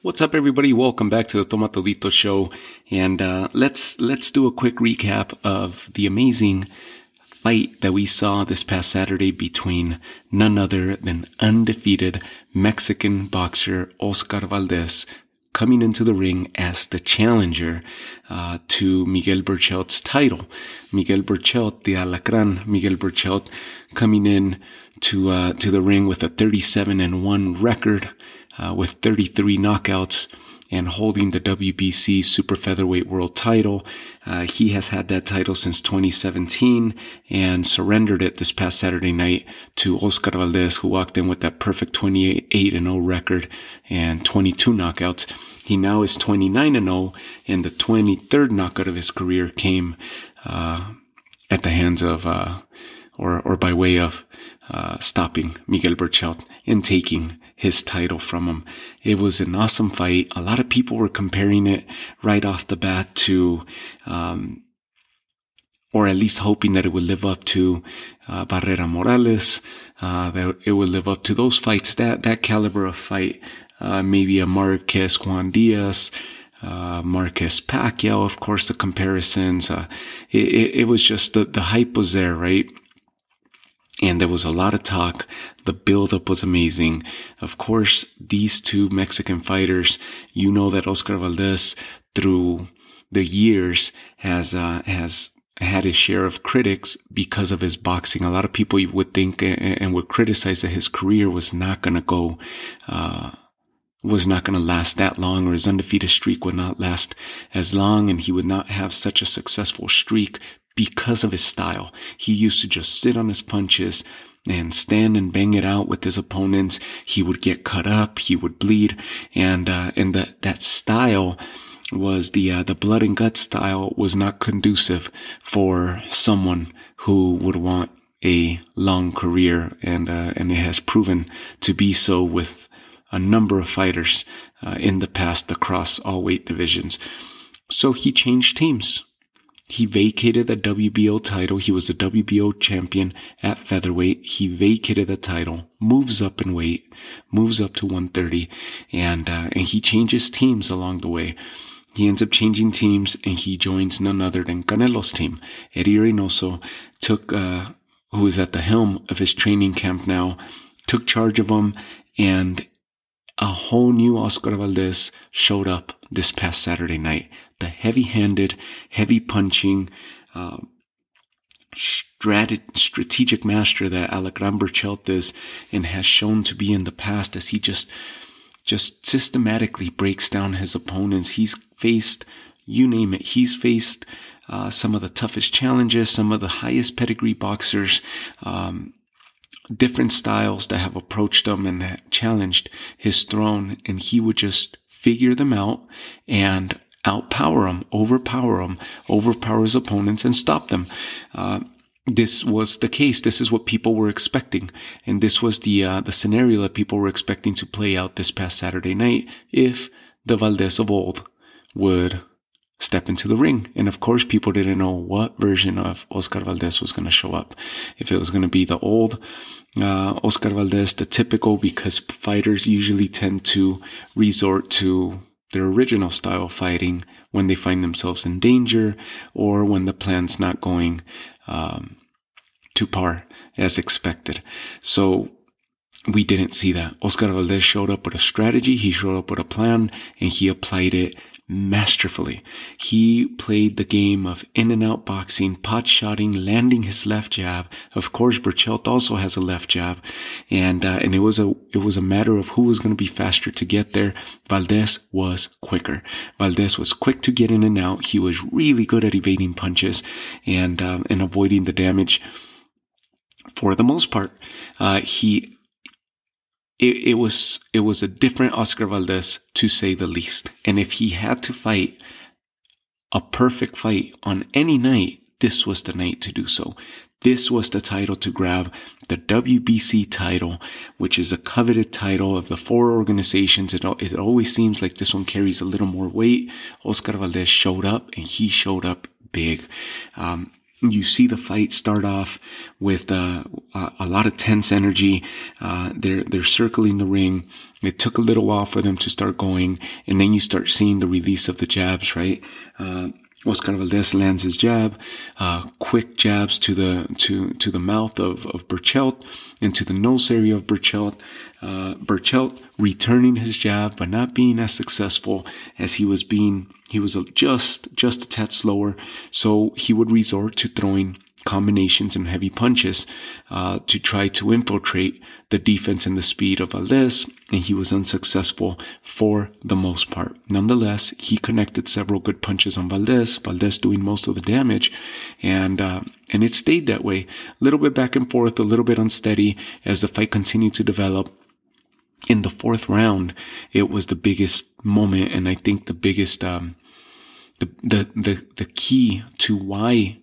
What's up, everybody? Welcome back to the Tomatodito Show, and uh, let's let's do a quick recap of the amazing fight that we saw this past Saturday between none other than undefeated Mexican boxer Oscar Valdez coming into the ring as the challenger uh, to Miguel Berchelt's title. Miguel Berchelt, the Alacran, Miguel Berchelt, coming in to uh, to the ring with a 37 and one record uh, with 33 knockouts and holding the WBC super featherweight world title. Uh, he has had that title since 2017 and surrendered it this past Saturday night to Oscar Valdez, who walked in with that perfect 28 and 0 record and 22 knockouts. He now is 29 and 0, and the 23rd knockout of his career came uh, at the hands of, uh, or or by way of uh, stopping Miguel Berchelt and taking his title from him. It was an awesome fight. A lot of people were comparing it right off the bat to, um, or at least hoping that it would live up to uh, Barrera Morales, uh, that it would live up to those fights, that that caliber of fight. Uh, maybe a Marquez Juan Diaz, uh, Marquez Pacquiao, of course, the comparisons. Uh, it, it, was just the, the hype was there, right? And there was a lot of talk. The buildup was amazing. Of course, these two Mexican fighters, you know that Oscar Valdez through the years has, uh, has had his share of critics because of his boxing. A lot of people would think and would criticize that his career was not going to go, uh, was not going to last that long or his undefeated streak would not last as long and he would not have such a successful streak because of his style. He used to just sit on his punches and stand and bang it out with his opponents. He would get cut up. He would bleed. And, uh, and that, that style was the, uh, the blood and gut style was not conducive for someone who would want a long career. And, uh, and it has proven to be so with a number of fighters, uh, in the past across all weight divisions. So he changed teams. He vacated the WBO title. He was the WBO champion at featherweight. He vacated the title, moves up in weight, moves up to 130, and uh, and he changes teams along the way. He ends up changing teams, and he joins none other than Canelo's team. Eddie Reynoso took, uh, who is at the helm of his training camp now, took charge of him, and a whole new Oscar Valdez showed up this past Saturday night the heavy handed, heavy punching, uh, strat- strategic master that Alacran Berchelt is and has shown to be in the past as he just, just systematically breaks down his opponents. He's faced, you name it, he's faced uh, some of the toughest challenges, some of the highest pedigree boxers, um, different styles that have approached him and challenged his throne, and he would just figure them out and outpower them, overpower them, overpower his opponents, and stop them. Uh, this was the case. This is what people were expecting, and this was the uh, the scenario that people were expecting to play out this past Saturday night if the Valdez of old would step into the ring. And of course, people didn't know what version of Oscar Valdez was going to show up. If it was going to be the old uh, Oscar Valdez, the typical, because fighters usually tend to resort to their original style fighting when they find themselves in danger or when the plan's not going um, to par as expected. So we didn't see that. Oscar Valdez showed up with a strategy, he showed up with a plan, and he applied it masterfully. He played the game of in and out boxing, pot shotting, landing his left jab. Of course, Berchelt also has a left jab, and uh, and it was a it was a matter of who was going to be faster to get there. Valdez was quicker. Valdez was quick to get in and out. He was really good at evading punches and um, and avoiding the damage. For the most part, uh, he it, it was it was a different Oscar Valdez to say the least. And if he had to fight a perfect fight on any night, this was the night to do so. This was the title to grab the WBC title, which is a coveted title of the four organizations. It, it always seems like this one carries a little more weight. Oscar Valdez showed up and he showed up big. Um, you see the fight start off with uh, a lot of tense energy. Uh, they're they're circling the ring. It took a little while for them to start going, and then you start seeing the release of the jabs. Right, uh, Oscar Valdez lands his jab, uh, quick jabs to the to to the mouth of of Berchelt into the nose area of Berchelt. Uh, Berchelt returning his jab, but not being as successful as he was being he was just, just a tad slower. So he would resort to throwing combinations and heavy punches uh, to try to infiltrate the defense and the speed of Valdez, and he was unsuccessful for the most part. Nonetheless, he connected several good punches on Valdez, Valdez doing most of the damage, and uh, and it stayed that way, a little bit back and forth, a little bit unsteady as the fight continued to develop in the fourth round, it was the biggest moment, and I think the biggest, um, the, the, the, the key to why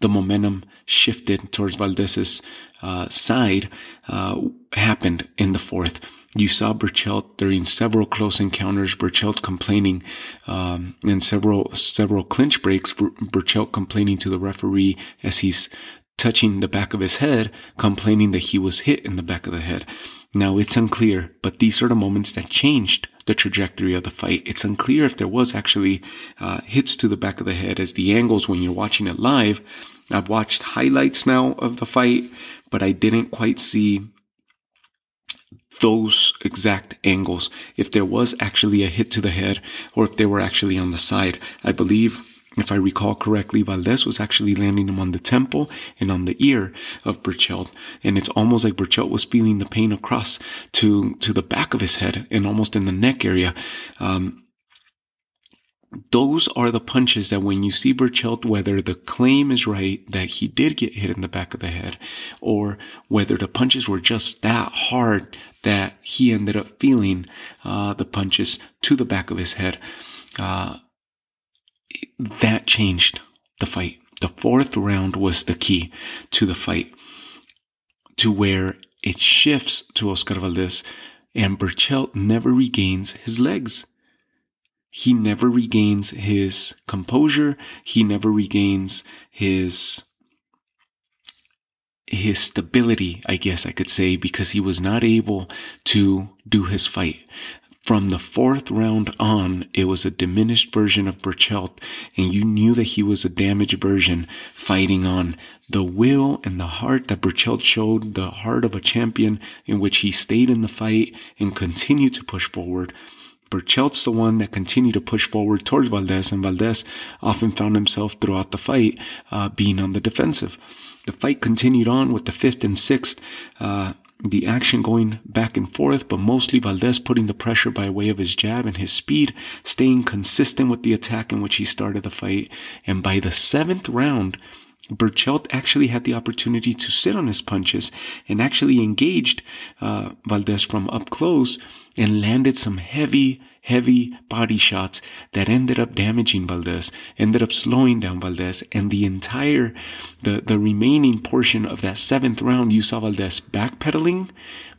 the momentum shifted towards Valdez's uh, side uh, happened in the fourth. You saw Berchelt during several close encounters. Berchelt complaining, um, and several several clinch breaks. Berchelt complaining to the referee as he's touching the back of his head, complaining that he was hit in the back of the head. Now it's unclear, but these are the moments that changed the trajectory of the fight. It's unclear if there was actually uh, hits to the back of the head as the angles when you're watching it live. I've watched highlights now of the fight, but I didn't quite see those exact angles. If there was actually a hit to the head or if they were actually on the side, I believe if I recall correctly, Valdez was actually landing him on the temple and on the ear of Berchelt. And it's almost like Berchelt was feeling the pain across to, to the back of his head and almost in the neck area. Um, those are the punches that when you see Berchelt, whether the claim is right that he did get hit in the back of the head, or whether the punches were just that hard that he ended up feeling uh, the punches to the back of his head. Uh, that changed the fight. The fourth round was the key to the fight, to where it shifts to Oscar Valdez, and Berchelt never regains his legs. He never regains his composure. He never regains his his stability, I guess I could say, because he was not able to do his fight. From the fourth round on, it was a diminished version of Berchelt, and you knew that he was a damaged version fighting on. The will and the heart that Berchelt showed, the heart of a champion in which he stayed in the fight and continued to push forward. Berchelt's the one that continued to push forward towards Valdez, and Valdez often found himself throughout the fight uh, being on the defensive. The fight continued on with the fifth and sixth uh, the action going back and forth, but mostly Valdez putting the pressure by way of his jab and his speed, staying consistent with the attack in which he started the fight. And by the seventh round, Berchelt actually had the opportunity to sit on his punches and actually engaged uh, Valdez from up close and landed some heavy heavy body shots that ended up damaging Valdez, ended up slowing down Valdez, and the entire, the, the remaining portion of that seventh round, you saw Valdez backpedaling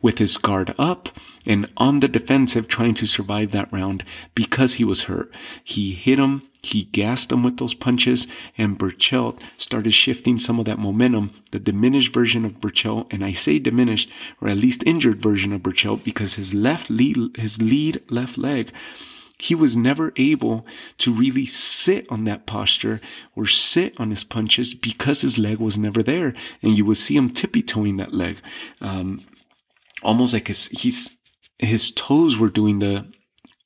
with his guard up and on the defensive trying to survive that round because he was hurt. He hit him he gassed him with those punches, and Berchelt started shifting some of that momentum, the diminished version of Berchelt, and I say diminished, or at least injured version of Berchelt, because his left lead, his lead left leg, he was never able to really sit on that posture or sit on his punches because his leg was never there, and you would see him tippy toeing that leg, um, almost like his he's his toes were doing the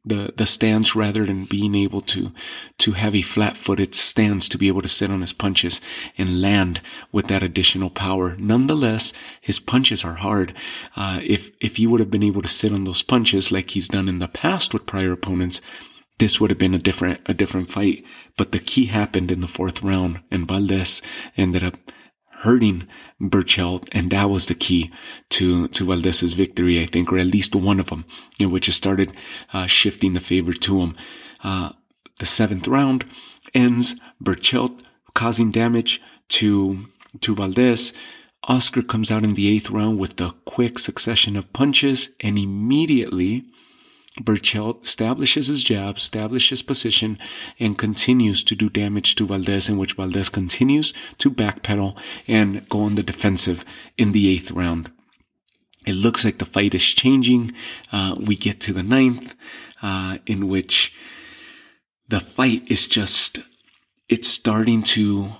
the the stance rather than being able to to have a flat-footed stance to be able to sit on his punches and land with that additional power. Nonetheless, his punches are hard. Uh, if if he would have been able to sit on those punches like he's done in the past with prior opponents, this would have been a different a different fight. But the key happened in the fourth round, and Valdez ended up hurting Berchelt, and that was the key to to Valdez's victory, I think, or at least one of them, in which it started uh, shifting the favor to him. Uh, the seventh round ends Berchelt causing damage to to Valdez. Oscar comes out in the eighth round with the quick succession of punches, and immediately Berchelt establishes his jab, establishes his position, and continues to do damage to Valdez, in which Valdez continues to backpedal and go on the defensive in the eighth round. It looks like the fight is changing. Uh, we get to the ninth, uh, in which the fight is just, it's starting to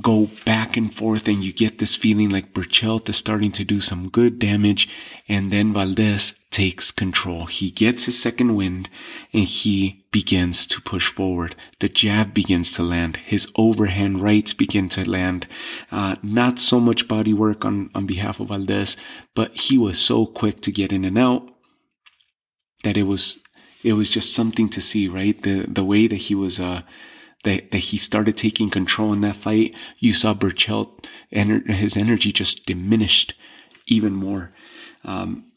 go back and forth and you get this feeling like Berchelt is starting to do some good damage and then Valdez takes control. He gets his second wind and he begins to push forward. The jab begins to land. His overhand rights begin to land. Uh, not so much body work on, on behalf of Valdez, but he was so quick to get in and out that it was, it was just something to see, right? The, the way that he was, uh, that, that he started taking control in that fight, you saw Berchelt and his energy just diminished even more. Um,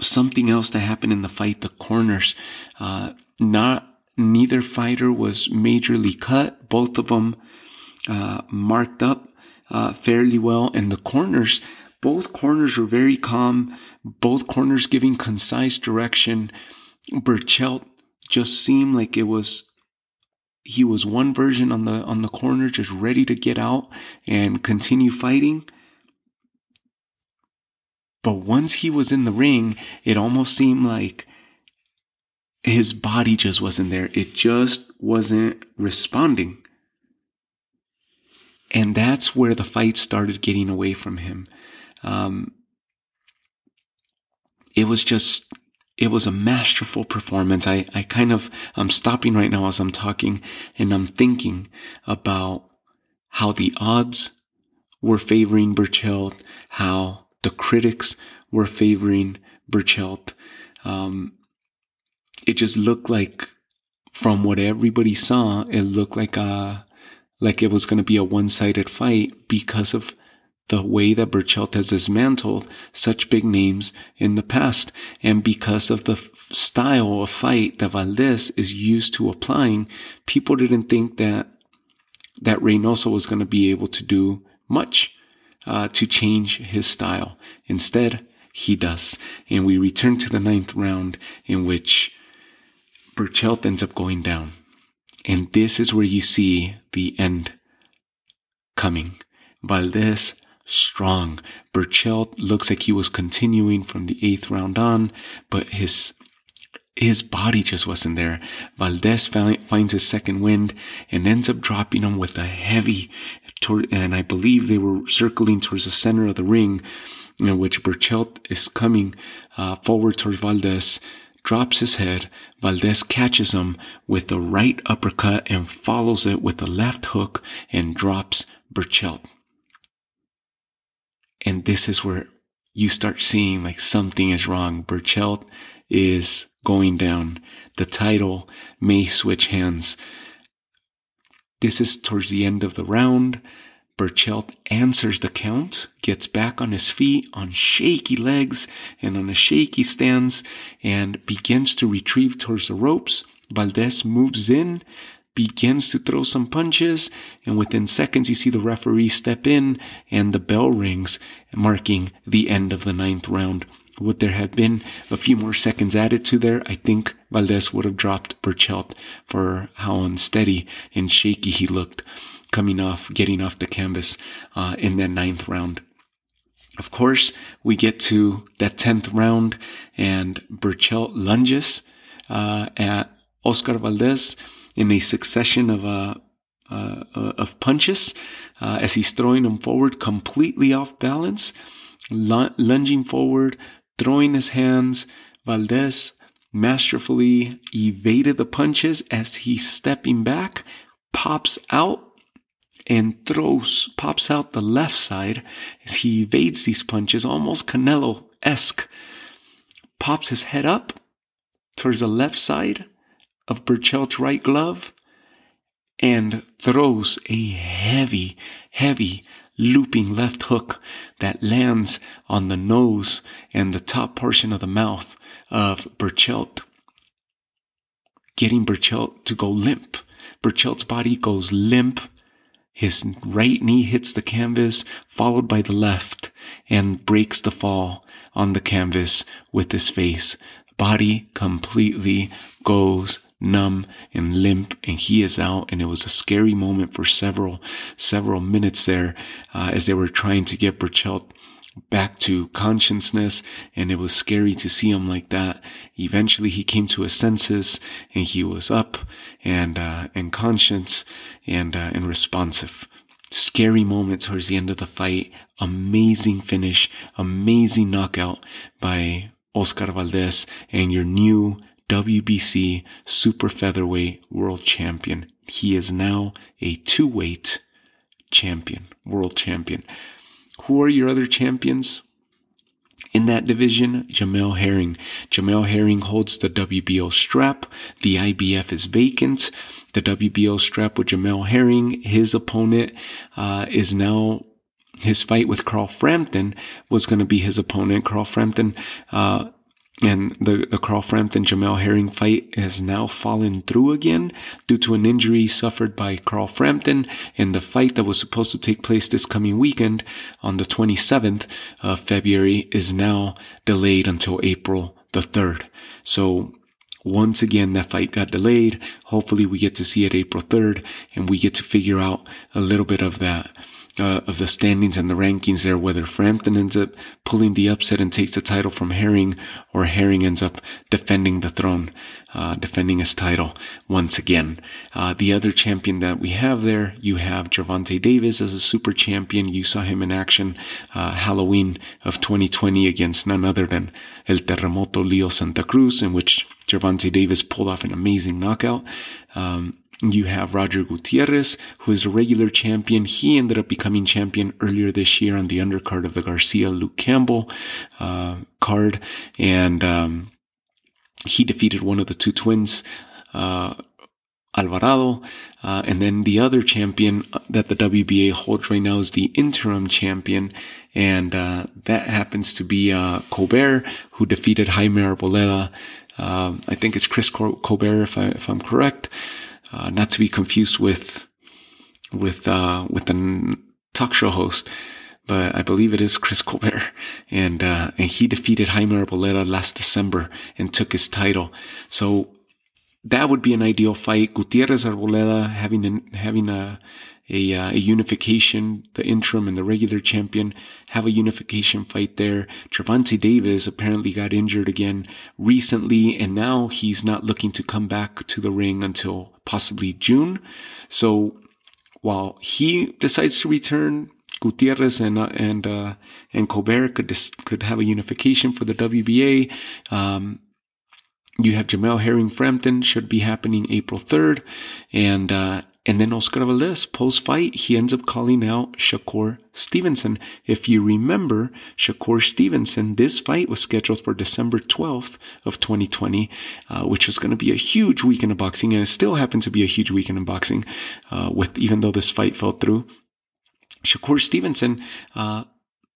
something else that happened in the fight, the corners, uh, not, neither fighter was majorly cut. Both of them, uh, marked up, uh, fairly well. And the corners, both corners were very calm. Both corners giving concise direction. Berchelt just seemed like it was he was one version on the on the corner just ready to get out and continue fighting. But once he was in the ring it almost seemed like his body just wasn't there. It just wasn't responding. And that's where the fight started getting away from him. Um, it was just it was a masterful performance. I, I kind of, I'm stopping right now as I'm talking and I'm thinking about how the odds were favoring Berchelt, how the critics were favoring Berchelt. Um, it just looked like, from what everybody saw, it looked like a, like it was going to be a one-sided fight because of the way that Berchelt has dismantled such big names in the past. And because of the style of fight that Valdez is used to applying, people didn't think that, that Reynoso was going to be able to do much, uh, to change his style. Instead, he does. And we return to the ninth round in which Berchelt ends up going down. And this is where you see the end coming. Valdez strong. Berchelt looks like he was continuing from the eighth round on, but his his body just wasn't there. Valdez finds his second wind and ends up dropping him with a heavy, and I believe they were circling towards the center of the ring, in which Berchelt is coming uh, forward towards Valdez, drops his head. Valdez catches him with the right uppercut and follows it with the left hook and drops Berchelt. And this is where you start seeing like something is wrong. Berchelt is going down. The title may switch hands. This is towards the end of the round. Berchelt answers the count, gets back on his feet on shaky legs and on a shaky stance, and begins to retrieve towards the ropes. Valdez moves in, begins to throw some punches, and within seconds you see the referee step in and the bell rings, marking the end of the ninth round. Would there have been a few more seconds added to there? I think Valdez would have dropped Berchelt for how unsteady and shaky he looked coming off, getting off the canvas uh, in that ninth round. Of course, we get to that 10th round and Berchelt lunges uh, at Oscar Valdez in a succession of uh, uh, uh, of punches uh, as he's throwing them forward completely off balance, lunging forward, throwing his hands. Valdez masterfully evaded the punches as he's stepping back, pops out and throws, pops out the left side as he evades these punches, almost Canelo esque. Pops his head up towards the left side of Berchelt's right glove and throws a heavy, heavy looping left hook that lands on the nose and the top portion of the mouth of Berchelt, getting Berchelt to go limp. Berchelt's body goes limp. His right knee hits the canvas, followed by the left, and breaks the fall on the canvas with his face body completely goes numb and limp and he is out. And it was a scary moment for several several minutes there uh, as they were trying to get Berchelt back to consciousness. And it was scary to see him like that. Eventually he came to his senses and he was up and uh, and conscious and uh, and responsive. Scary moment towards the end of the fight. Amazing finish. Amazing knockout by Oscar Valdez and your new WBC super featherweight world champion. He is now a two weight champion, world champion. Who are your other champions? In that division, Jamel Herring. Jamel Herring holds the WBO strap. The IBF is vacant. The WBO strap with Jamel Herring. His opponent uh, is now his fight with Carl Frampton was going to be his opponent. Carl Frampton uh, and the, the Carl Frampton Jamel Herring fight has now fallen through again due to an injury suffered by Carl Frampton. And the fight that was supposed to take place this coming weekend on the 27th of February is now delayed until April the 3rd. So once again, that fight got delayed. Hopefully we get to see it April 3rd and we get to figure out a little bit of that uh, of the standings and the rankings there, whether Frampton ends up pulling the upset and takes the title from Herring, or Herring ends up defending the throne, uh, defending his title once again. Uh, the other champion that we have there, you have Gervonta Davis as a super champion. You saw him in action uh, Halloween of 2020 against none other than El Terremoto Leo Santa Cruz, in which Gervonta Davis pulled off an amazing knockout. Um, you have Roger Gutierrez, who is a regular champion. He ended up becoming champion earlier this year on the undercard of the Garcia Luke Campbell uh, card, and um, he defeated one of the two twins. Uh, Alvarado, uh, and then the other champion that the WBA holds right now is the interim champion, and uh, that happens to be uh, Colbert, who defeated Jaime Arboleda. Um, I think it's Chris Colbert, if, I, if I'm correct uh, not to be confused with with uh, with the talk show host, but I believe it is Chris Colbert, and uh, and he defeated Jaime Arboleda last December and took his title. So that would be an ideal fight. Gutierrez Arboleda having an, having a a, uh, a, unification, the interim and the regular champion have a unification fight there. Gervonta Davis apparently got injured again recently, and now he's not looking to come back to the ring until possibly June. So while he decides to return, Gutierrez and uh, and uh, and Colbert could dis- could have a unification for the WBA. Um, you have Jamel Herring Frampton should be happening April 3rd. And, uh, and then Oscar Valdez, post fight, he ends up calling out Shakur Stevenson. If you remember, Shakur Stevenson, this fight was scheduled for December 12th of 2020, uh, which was going to be a huge weekend of boxing. And it still happened to be a huge weekend of boxing, uh, with, even though this fight fell through. Shakur Stevenson, uh,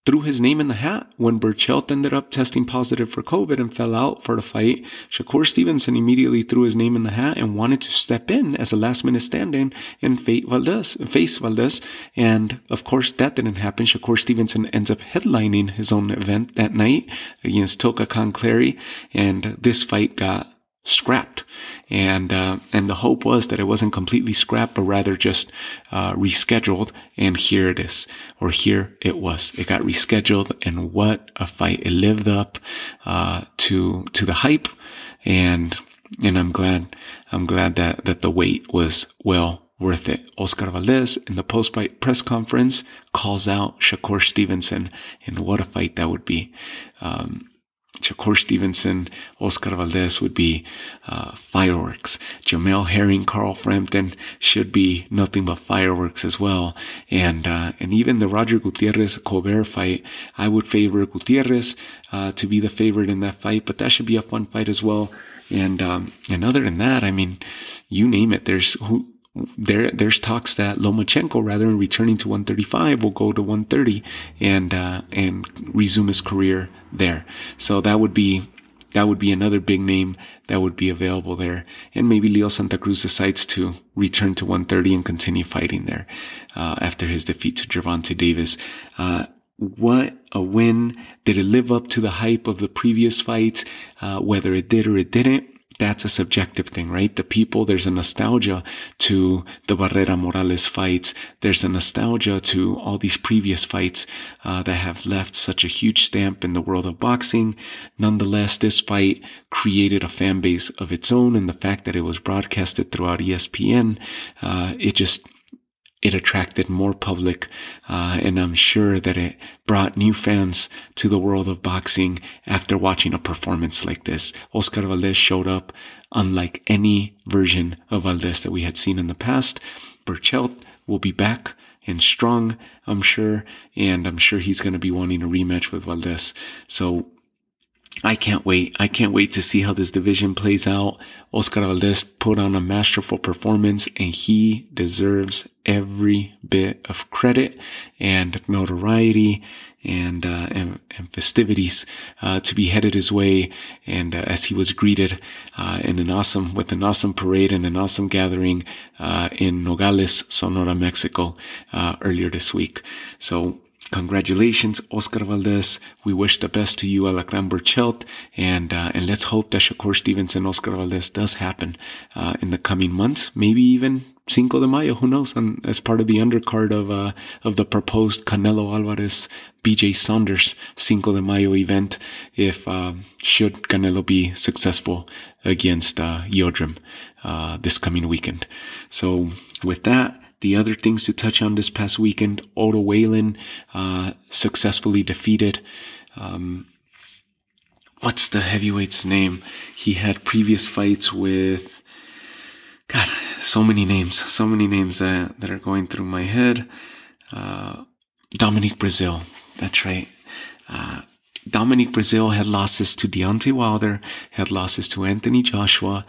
threw his name in the hat when Berchelt ended up testing positive for COVID and fell out for the fight. Shakur Stevenson immediately threw his name in the hat and wanted to step in as a last minute stand-in and face Valdez, face Valdez. And of course, that didn't happen. Shakur Stevenson ends up headlining his own event that night against Toka Kahn Clary. And this fight got scrapped. And, uh, and the hope was that it wasn't completely scrapped, but rather just, uh, rescheduled. And here it is, or here it was. It got rescheduled and what a fight. It lived up, uh, to, to the hype. And, and I'm glad, I'm glad that, that the wait was well worth it. Oscar Valdez in the post-fight press conference calls out Shakur Stevenson and what a fight that would be. Um, Shakur Stevenson, Oscar Valdez would be uh, fireworks. Jamel Herring, Carl Frampton should be nothing but fireworks as well. And uh, and even the Roger Gutierrez Colbert fight, I would favor Gutierrez uh, to be the favorite in that fight, but that should be a fun fight as well. And um, and other than that, I mean, you name it. There's who there there's talks that Lomachenko, rather than returning to 135, will go to 130 and uh, and resume his career there. So that would be that would be another big name that would be available there. And maybe Leo Santa Cruz decides to return to 130 and continue fighting there uh, after his defeat to Gervonta Davis. Uh, what a win. Did it live up to the hype of the previous fights? Uh, whether it did or it didn't, that's a subjective thing, right? The people, there's a nostalgia to the Barrera Morales fights. There's a nostalgia to all these previous fights uh, that have left such a huge stamp in the world of boxing. Nonetheless, this fight created a fan base of its own, and the fact that it was broadcasted throughout ESPN, uh, it just it attracted more public, uh, and I'm sure that it brought new fans to the world of boxing after watching a performance like this. Oscar Valdez showed up unlike any version of Valdez that we had seen in the past. Berchelt will be back and strong, I'm sure, and I'm sure he's going to be wanting a rematch with Valdez. So I can't wait. I can't wait to see how this division plays out. Oscar Valdez put on a masterful performance and he deserves every bit of credit and notoriety and, uh, and, and, festivities, uh, to be headed his way. And, uh, as he was greeted, uh, in an awesome, with an awesome parade and an awesome gathering, uh, in Nogales, Sonora, Mexico, uh, earlier this week. So Congratulations, Oscar Valdez. We wish the best to you, Alacran Berchelt, and uh, and let's hope that Shakur Stevenson, Oscar Valdez does happen uh, in the coming months, maybe even Cinco de Mayo. Who knows? And as part of the undercard of uh, of the proposed Canelo Alvarez, BJ Saunders Cinco de Mayo event, if uh, should Canelo be successful against uh, Yildirim uh, this coming weekend. So with that. The other things to touch on this past weekend, Otto Wallin uh, successfully defeated. Um, what's the heavyweight's name? He had previous fights with. God, so many names, so many names that, that are going through my head. Uh, Dominic Breazeale, that's right. Uh, Dominic Breazeale had losses to Deontay Wilder, had losses to Anthony Joshua,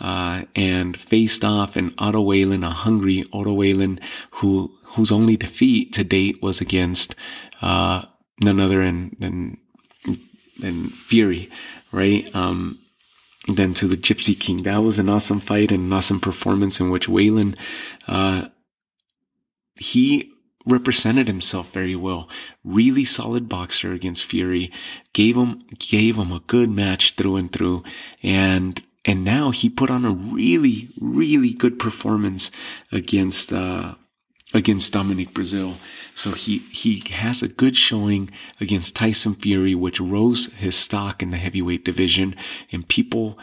uh, and faced off an Otto Wallin, a hungry Otto Wallin, who whose only defeat to date was against uh, none other than, than than Fury, right? Um, then to the Gypsy King. That was an awesome fight and an awesome performance in which Wallin, uh, he represented himself very well. Really solid boxer against Fury. Gave him, gave him a good match through and through. And, and now he put on a really, really good performance against, uh, against Dominic Breazeale. So he, he has a good showing against Tyson Fury, which rose his stock in the heavyweight division and people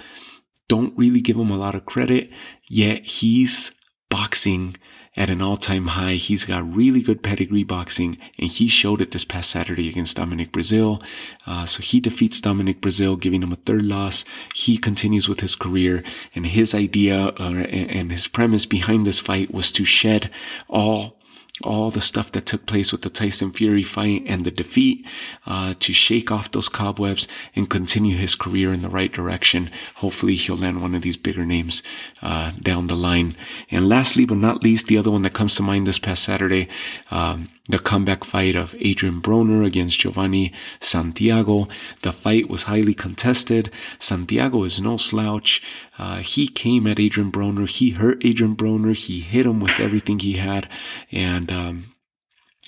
don't really give him a lot of credit, yet he's boxing at an all-time high. He's got really good pedigree boxing, and he showed it this past Saturday against Dominic Breazeale. Uh, so he defeats Dominic Breazeale, giving him a third loss. He continues with his career, and his idea uh, and his premise behind this fight was to shed all all the stuff that took place with the Tyson Fury fight and the defeat uh, to shake off those cobwebs and continue his career in the right direction. Hopefully, he'll land one of these bigger names uh, down the line. And lastly, but not least, the other one that comes to mind this past Saturday. Um, the comeback fight of Adrian Broner against Jovanie Santiago. The fight was highly contested. Santiago is no slouch. Uh, he came at Adrian Broner. He hurt Adrian Broner. He hit him with everything he had. And, um,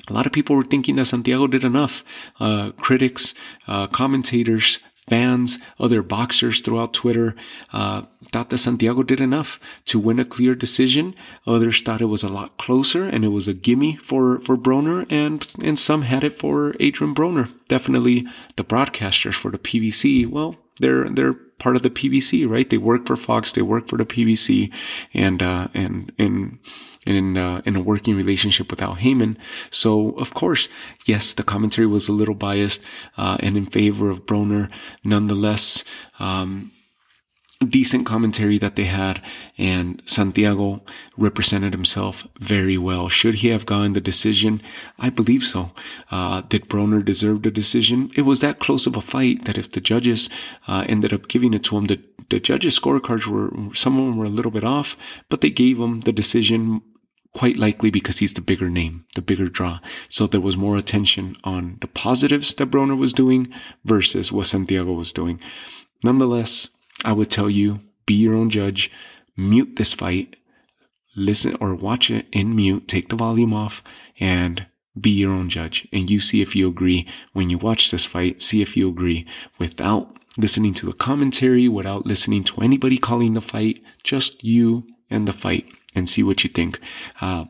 a lot of people were thinking that Santiago did enough. Uh, critics, uh, commentators, fans, other boxers throughout Twitter uh, thought that Santiago did enough to win a clear decision. Others thought it was a lot closer and it was a gimme for, for Broner and, and some had it for Adrian Broner. Definitely the broadcasters for the PBC. Well, they're, they're part of the PBC, right? They work for Fox. They work for the PBC and, uh, and, and, in uh, in a working relationship with Al Haymon. So of course, yes, the commentary was a little biased uh, and in favor of Broner. Nonetheless, um, decent commentary that they had, and Santiago represented himself very well. Should he have gotten the decision? I believe so. Uh, did Broner deserve the decision? It was that close of a fight that if the judges uh, ended up giving it to him, the the judges' scorecards were some of them were a little bit off, but they gave him the decision quite likely because he's the bigger name, the bigger draw. So there was more attention on the positives that Broner was doing versus what Santiago was doing. Nonetheless, I would tell you, be your own judge, mute this fight, listen or watch it in mute, take the volume off and be your own judge and you see if you agree when you watch this fight. See if you agree without listening to the commentary, without listening to anybody calling the fight, just you and the fight and see what you think. Uh,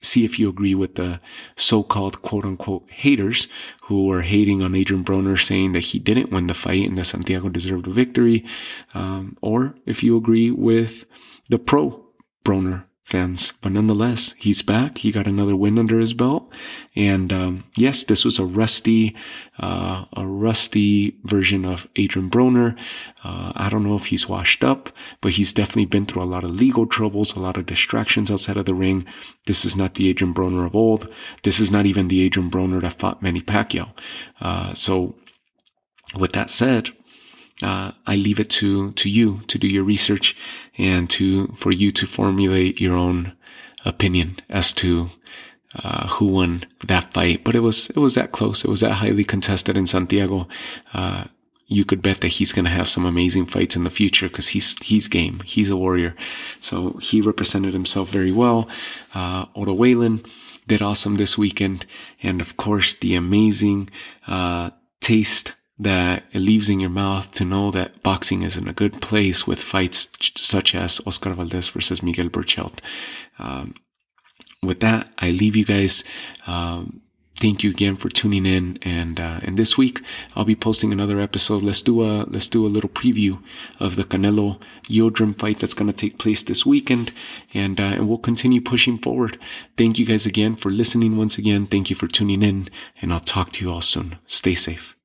see if you agree with the so-called quote unquote haters who were hating on Adrian Broner saying that he didn't win the fight and that Santiago deserved a victory. Um, or if you agree with the pro Broner fans. But nonetheless, he's back. He got another win under his belt. And um, yes, this was a rusty, uh, a rusty version of Adrian Broner. Uh, I don't know if he's washed up, but he's definitely been through a lot of legal troubles, a lot of distractions outside of the ring. This is not the Adrian Broner of old. This is not even the Adrian Broner that fought Manny Pacquiao. Uh, so with that said, uh, I leave it to to you to do your research and to for you to formulate your own opinion as to uh, who won that fight. But it was it was that close. It was that highly contested in Santiago. Uh, you could bet that he's going to have some amazing fights in the future because he's he's game. He's a warrior. So he represented himself very well. Uh, Otto Wallin did awesome this weekend, and of course the amazing uh, taste that it leaves in your mouth to know that boxing is in a good place with fights such as Oscar Valdez versus Miguel Berchelt. Um, with that, I leave you guys. Um, thank you again for tuning in. And, uh, and this week I'll be posting another episode. Let's do a, let's do a little preview of the Canelo Yildirim fight that's going to take place this weekend. And, uh, and we'll continue pushing forward. Thank you guys again for listening once again. Thank you for tuning in and I'll talk to you all soon. Stay safe.